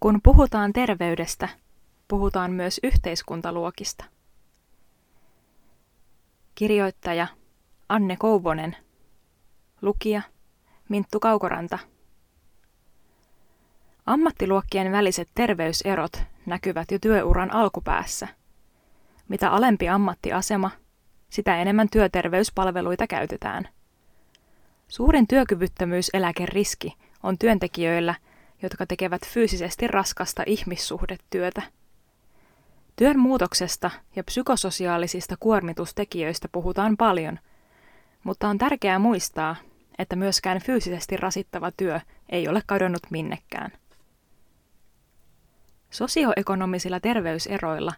Kun puhutaan terveydestä, puhutaan myös yhteiskuntaluokista. Kirjoittaja Anne Kouvonen. Lukija Minttu Kaukoranta. Ammattiluokkien väliset terveyserot näkyvät jo työuran alkupäässä. Mitä alempi ammattiasema, sitä enemmän työterveyspalveluita käytetään. Suurin työkyvyttömyyseläkeriski on työntekijöillä, jotka tekevät fyysisesti raskasta ihmissuhdetyötä. Työn muutoksesta ja psykososiaalisista kuormitustekijöistä puhutaan paljon, mutta on tärkeää muistaa, että myöskään fyysisesti rasittava työ ei ole kadonnut minnekään. Sosioekonomisilla terveyseroilla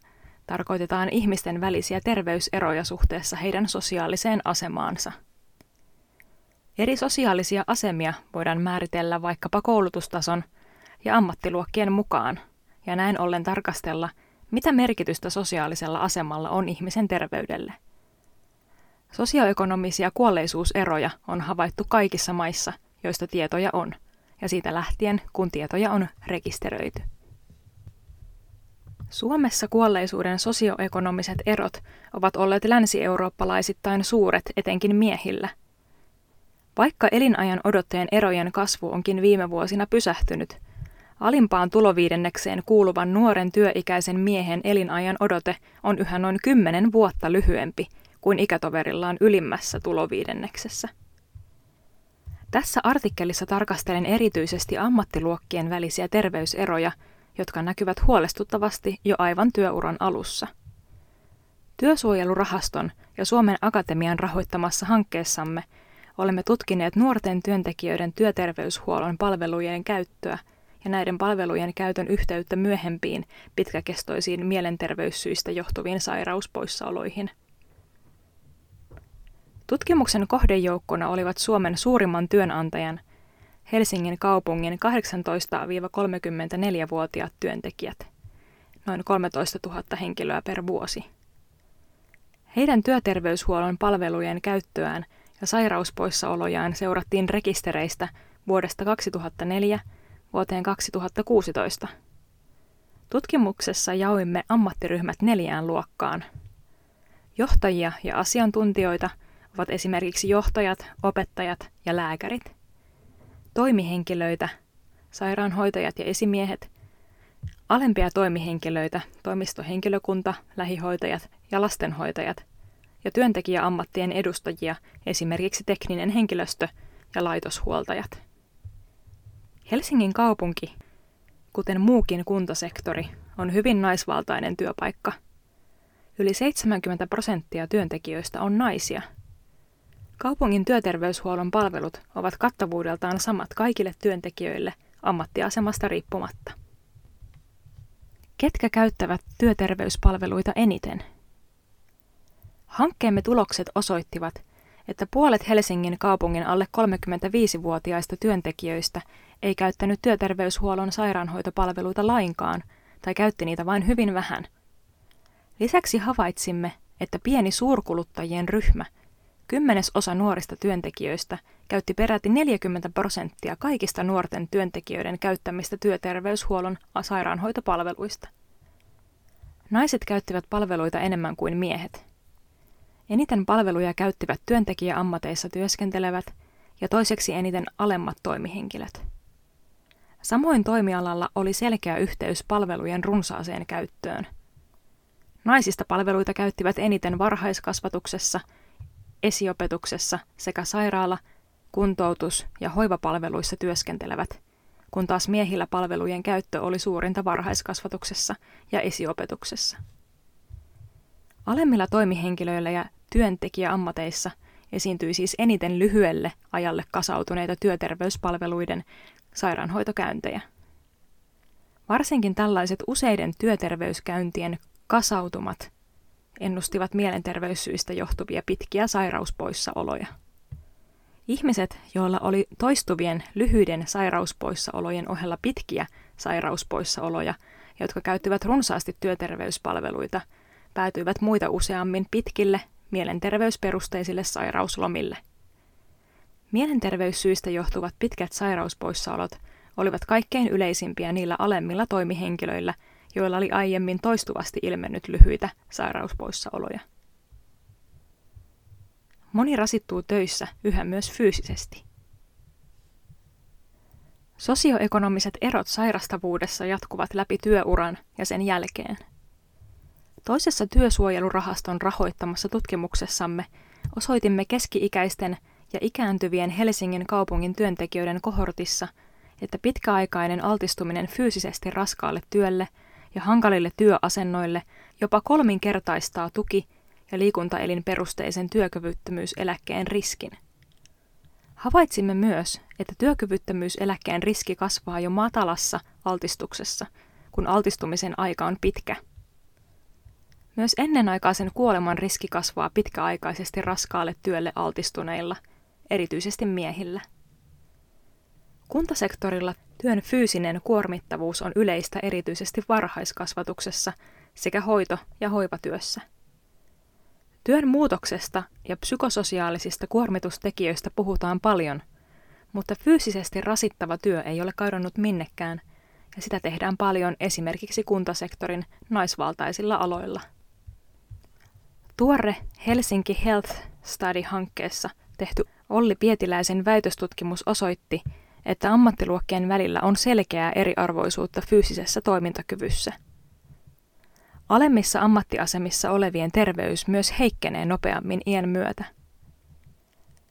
tarkoitetaan ihmisten välisiä terveyseroja suhteessa heidän sosiaaliseen asemaansa. Eri sosiaalisia asemia voidaan määritellä vaikkapa koulutustason ja ammattiluokkien mukaan, ja näin ollen tarkastella, mitä merkitystä sosiaalisella asemalla on ihmisen terveydelle. Sosioekonomisia kuolleisuuseroja on havaittu kaikissa maissa, joista tietoja on, ja siitä lähtien, kun tietoja on rekisteröity. Suomessa kuolleisuuden sosioekonomiset erot ovat olleet länsi-eurooppalaisittain suuret etenkin miehillä. Vaikka elinajan odotteen erojen kasvu onkin viime vuosina pysähtynyt, alimpaan tuloviidennekseen kuuluvan nuoren työikäisen miehen elinajan odote on yhä noin 10 vuotta lyhyempi kuin ikätoverillaan ylimmässä tuloviidenneksessä. Tässä artikkelissa tarkastelen erityisesti ammattiluokkien välisiä terveyseroja – jotka näkyvät huolestuttavasti jo aivan työuran alussa. Työsuojelurahaston ja Suomen Akatemian rahoittamassa hankkeessamme olemme tutkineet nuorten työntekijöiden työterveyshuollon palvelujen käyttöä ja näiden palvelujen käytön yhteyttä myöhempiin pitkäkestoisiin mielenterveyssyistä johtuviin sairauspoissaoloihin. Tutkimuksen kohdejoukkona olivat Suomen suurimman työnantajan Helsingin kaupungin 18-34-vuotiaat työntekijät, noin 13 000 henkilöä per vuosi. Heidän työterveyshuollon palvelujen käyttöään ja sairauspoissaolojaan seurattiin rekistereistä vuodesta 2004 vuoteen 2016. Tutkimuksessa jaoimme ammattiryhmät neljään luokkaan. Johtajia ja asiantuntijoita ovat esimerkiksi johtajat, opettajat ja lääkärit – toimihenkilöitä, sairaanhoitajat ja esimiehet, alempia toimihenkilöitä, toimistohenkilökunta, lähihoitajat ja lastenhoitajat, ja työntekijäammattien edustajia, esimerkiksi tekninen henkilöstö ja laitoshuoltajat. Helsingin kaupunki, kuten muukin kuntasektori, on hyvin naisvaltainen työpaikka. Yli 70 prosenttia työntekijöistä on naisia – Kaupungin työterveyshuollon palvelut ovat kattavuudeltaan samat kaikille työntekijöille ammattiasemasta riippumatta. Ketkä käyttävät työterveyspalveluita eniten? Hankkeemme tulokset osoittivat, että puolet Helsingin kaupungin alle 35-vuotiaista työntekijöistä ei käyttänyt työterveyshuollon sairaanhoitopalveluita lainkaan tai käytti niitä vain hyvin vähän. Lisäksi havaitsimme, että pieni suurkuluttajien ryhmä – Kymmenes osa nuorista työntekijöistä käytti peräti 40 prosenttia kaikista nuorten työntekijöiden käyttämistä työterveyshuollon sairaanhoitopalveluista. Naiset käyttivät palveluita enemmän kuin miehet. Eniten palveluja käyttivät työntekijäammateissa työskentelevät ja toiseksi eniten alemmat toimihenkilöt. Samoin toimialalla oli selkeä yhteys palvelujen runsaaseen käyttöön. Naisista palveluita käyttivät eniten varhaiskasvatuksessa – esiopetuksessa sekä sairaala-, kuntoutus- ja hoivapalveluissa työskentelevät, kun taas miehillä palvelujen käyttö oli suurinta varhaiskasvatuksessa ja esiopetuksessa. Alemmilla toimihenkilöillä ja työntekijäammateissa esiintyi siis eniten lyhyelle ajalle kasautuneita työterveyspalveluiden sairaanhoitokäyntejä. Varsinkin tällaiset useiden työterveyskäyntien kasautumat ennustivat mielenterveyssyistä johtuvia pitkiä sairauspoissaoloja. Ihmiset, joilla oli toistuvien lyhyiden sairauspoissaolojen ohella pitkiä sairauspoissaoloja, jotka käyttivät runsaasti työterveyspalveluita, päätyivät muita useammin pitkille mielenterveysperusteisille sairauslomille. Mielenterveyssyistä johtuvat pitkät sairauspoissaolot olivat kaikkein yleisimpiä niillä alemmilla toimihenkilöillä, joilla oli aiemmin toistuvasti ilmennyt lyhyitä sairauspoissaoloja. Moni rasittuu töissä yhä myös fyysisesti. Sosioekonomiset erot sairastavuudessa jatkuvat läpi työuran ja sen jälkeen. Toisessa työsuojelurahaston rahoittamassa tutkimuksessamme osoitimme keski-ikäisten ja ikääntyvien Helsingin kaupungin työntekijöiden kohortissa, että pitkäaikainen altistuminen fyysisesti raskaalle työlle ja hankalille työasennoille jopa kolminkertaistaa tuki- ja liikuntaelinperusteisen työkyvyttömyyseläkkeen riskin. Havaitsimme myös, että työkyvyttömyyseläkkeen riski kasvaa jo matalassa altistuksessa, kun altistumisen aika on pitkä. Myös ennenaikaisen kuoleman riski kasvaa pitkäaikaisesti raskaalle työlle altistuneilla, erityisesti miehillä. Kuntasektorilla työn fyysinen kuormittavuus on yleistä erityisesti varhaiskasvatuksessa sekä hoito- ja hoivatyössä. Työn muutoksesta ja psykososiaalisista kuormitustekijöistä puhutaan paljon, mutta fyysisesti rasittava työ ei ole kadonnut minnekään, ja sitä tehdään paljon esimerkiksi kuntasektorin naisvaltaisilla aloilla. Tuore Helsinki Health Study-hankkeessa tehty Olli Pietiläisen väitöstutkimus osoitti, että ammattiluokkien välillä on selkeää eriarvoisuutta fyysisessä toimintakyvyssä – Alemmissa ammattiasemissa olevien terveys myös heikkenee nopeammin iän myötä.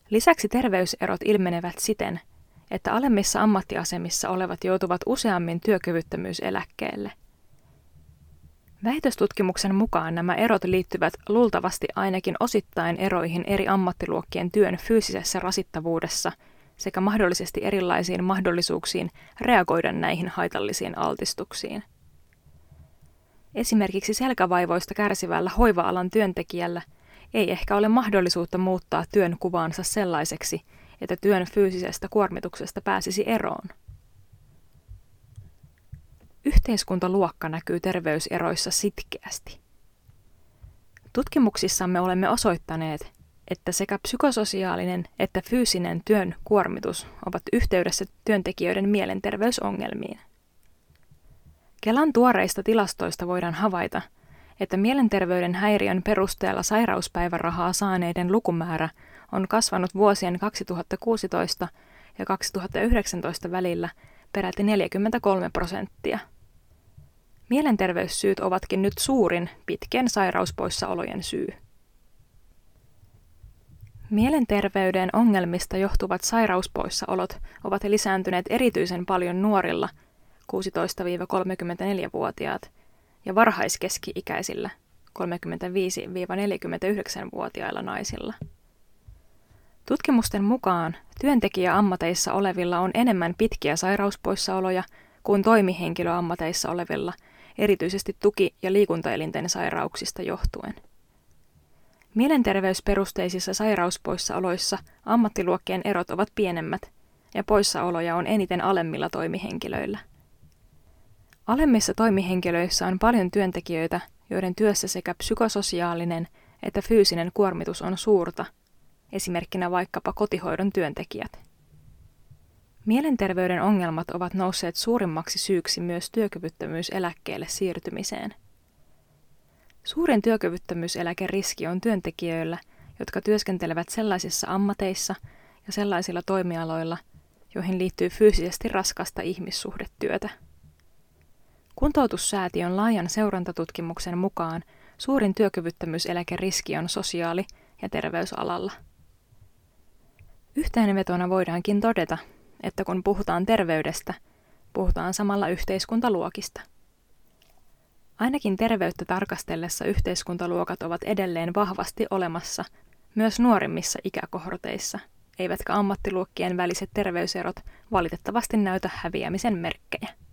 Lisäksi terveyserot ilmenevät siten, että alemmissa ammattiasemissa olevat joutuvat useammin työkyvyttömyyseläkkeelle. Väitöstutkimuksen mukaan nämä erot liittyvät luultavasti ainakin osittain eroihin eri ammattiluokkien työn fyysisessä rasittavuudessa sekä mahdollisesti erilaisiin mahdollisuuksiin reagoida näihin haitallisiin altistuksiin. Esimerkiksi selkävaivoista kärsivällä hoiva-alan työntekijällä ei ehkä ole mahdollisuutta muuttaa työn kuvaansa sellaiseksi, että työn fyysisestä kuormituksesta pääsisi eroon. Yhteiskuntaluokka näkyy terveyseroissa sitkeästi. Tutkimuksissamme olemme osoittaneet, että sekä psykososiaalinen että fyysinen työn kuormitus ovat yhteydessä työntekijöiden mielenterveysongelmiin. Kelan tuoreista tilastoista voidaan havaita, että mielenterveyden häiriön perusteella sairauspäivärahaa saaneiden lukumäärä on kasvanut vuosien 2016 ja 2019 välillä peräti 43 prosenttia. Mielenterveyssyyt ovatkin nyt suurin pitkien sairauspoissaolojen syy. Mielenterveyden ongelmista johtuvat sairauspoissaolot ovat lisääntyneet erityisen paljon nuorilla – 16-34-vuotiaat ja varhaiskeski-ikäisillä 35-49-vuotiailla naisilla. Tutkimusten mukaan työntekijäammateissa olevilla on enemmän pitkiä sairauspoissaoloja kuin toimihenkilöammateissa olevilla, erityisesti tuki- ja liikuntaelinten sairauksista johtuen. Mielenterveysperusteisissa sairauspoissaoloissa ammattiluokkien erot ovat pienemmät ja poissaoloja on eniten alemmilla toimihenkilöillä. Alemmissa toimihenkilöissä on paljon työntekijöitä, joiden työssä sekä psykososiaalinen että fyysinen kuormitus on suurta, esimerkkinä vaikkapa kotihoidon työntekijät. Mielenterveyden ongelmat ovat nousseet suurimmaksi syyksi myös työkyvyttömyyseläkkeelle siirtymiseen. Suurin työkyvyttömyyseläkeriski on työntekijöillä, jotka työskentelevät sellaisissa ammateissa ja sellaisilla toimialoilla, joihin liittyy fyysisesti raskasta ihmissuhdetyötä. Kuntoutussäätiön laajan seurantatutkimuksen mukaan suurin työkyvyttömyyseläkeriski on sosiaali- ja terveysalalla. Yhteenvetona voidaankin todeta, että kun puhutaan terveydestä, puhutaan samalla yhteiskuntaluokista. Ainakin terveyttä tarkastellessa yhteiskuntaluokat ovat edelleen vahvasti olemassa myös nuorimmissa ikäkohorteissa, eivätkä ammattiluokkien väliset terveyserot valitettavasti näytä häviämisen merkkejä.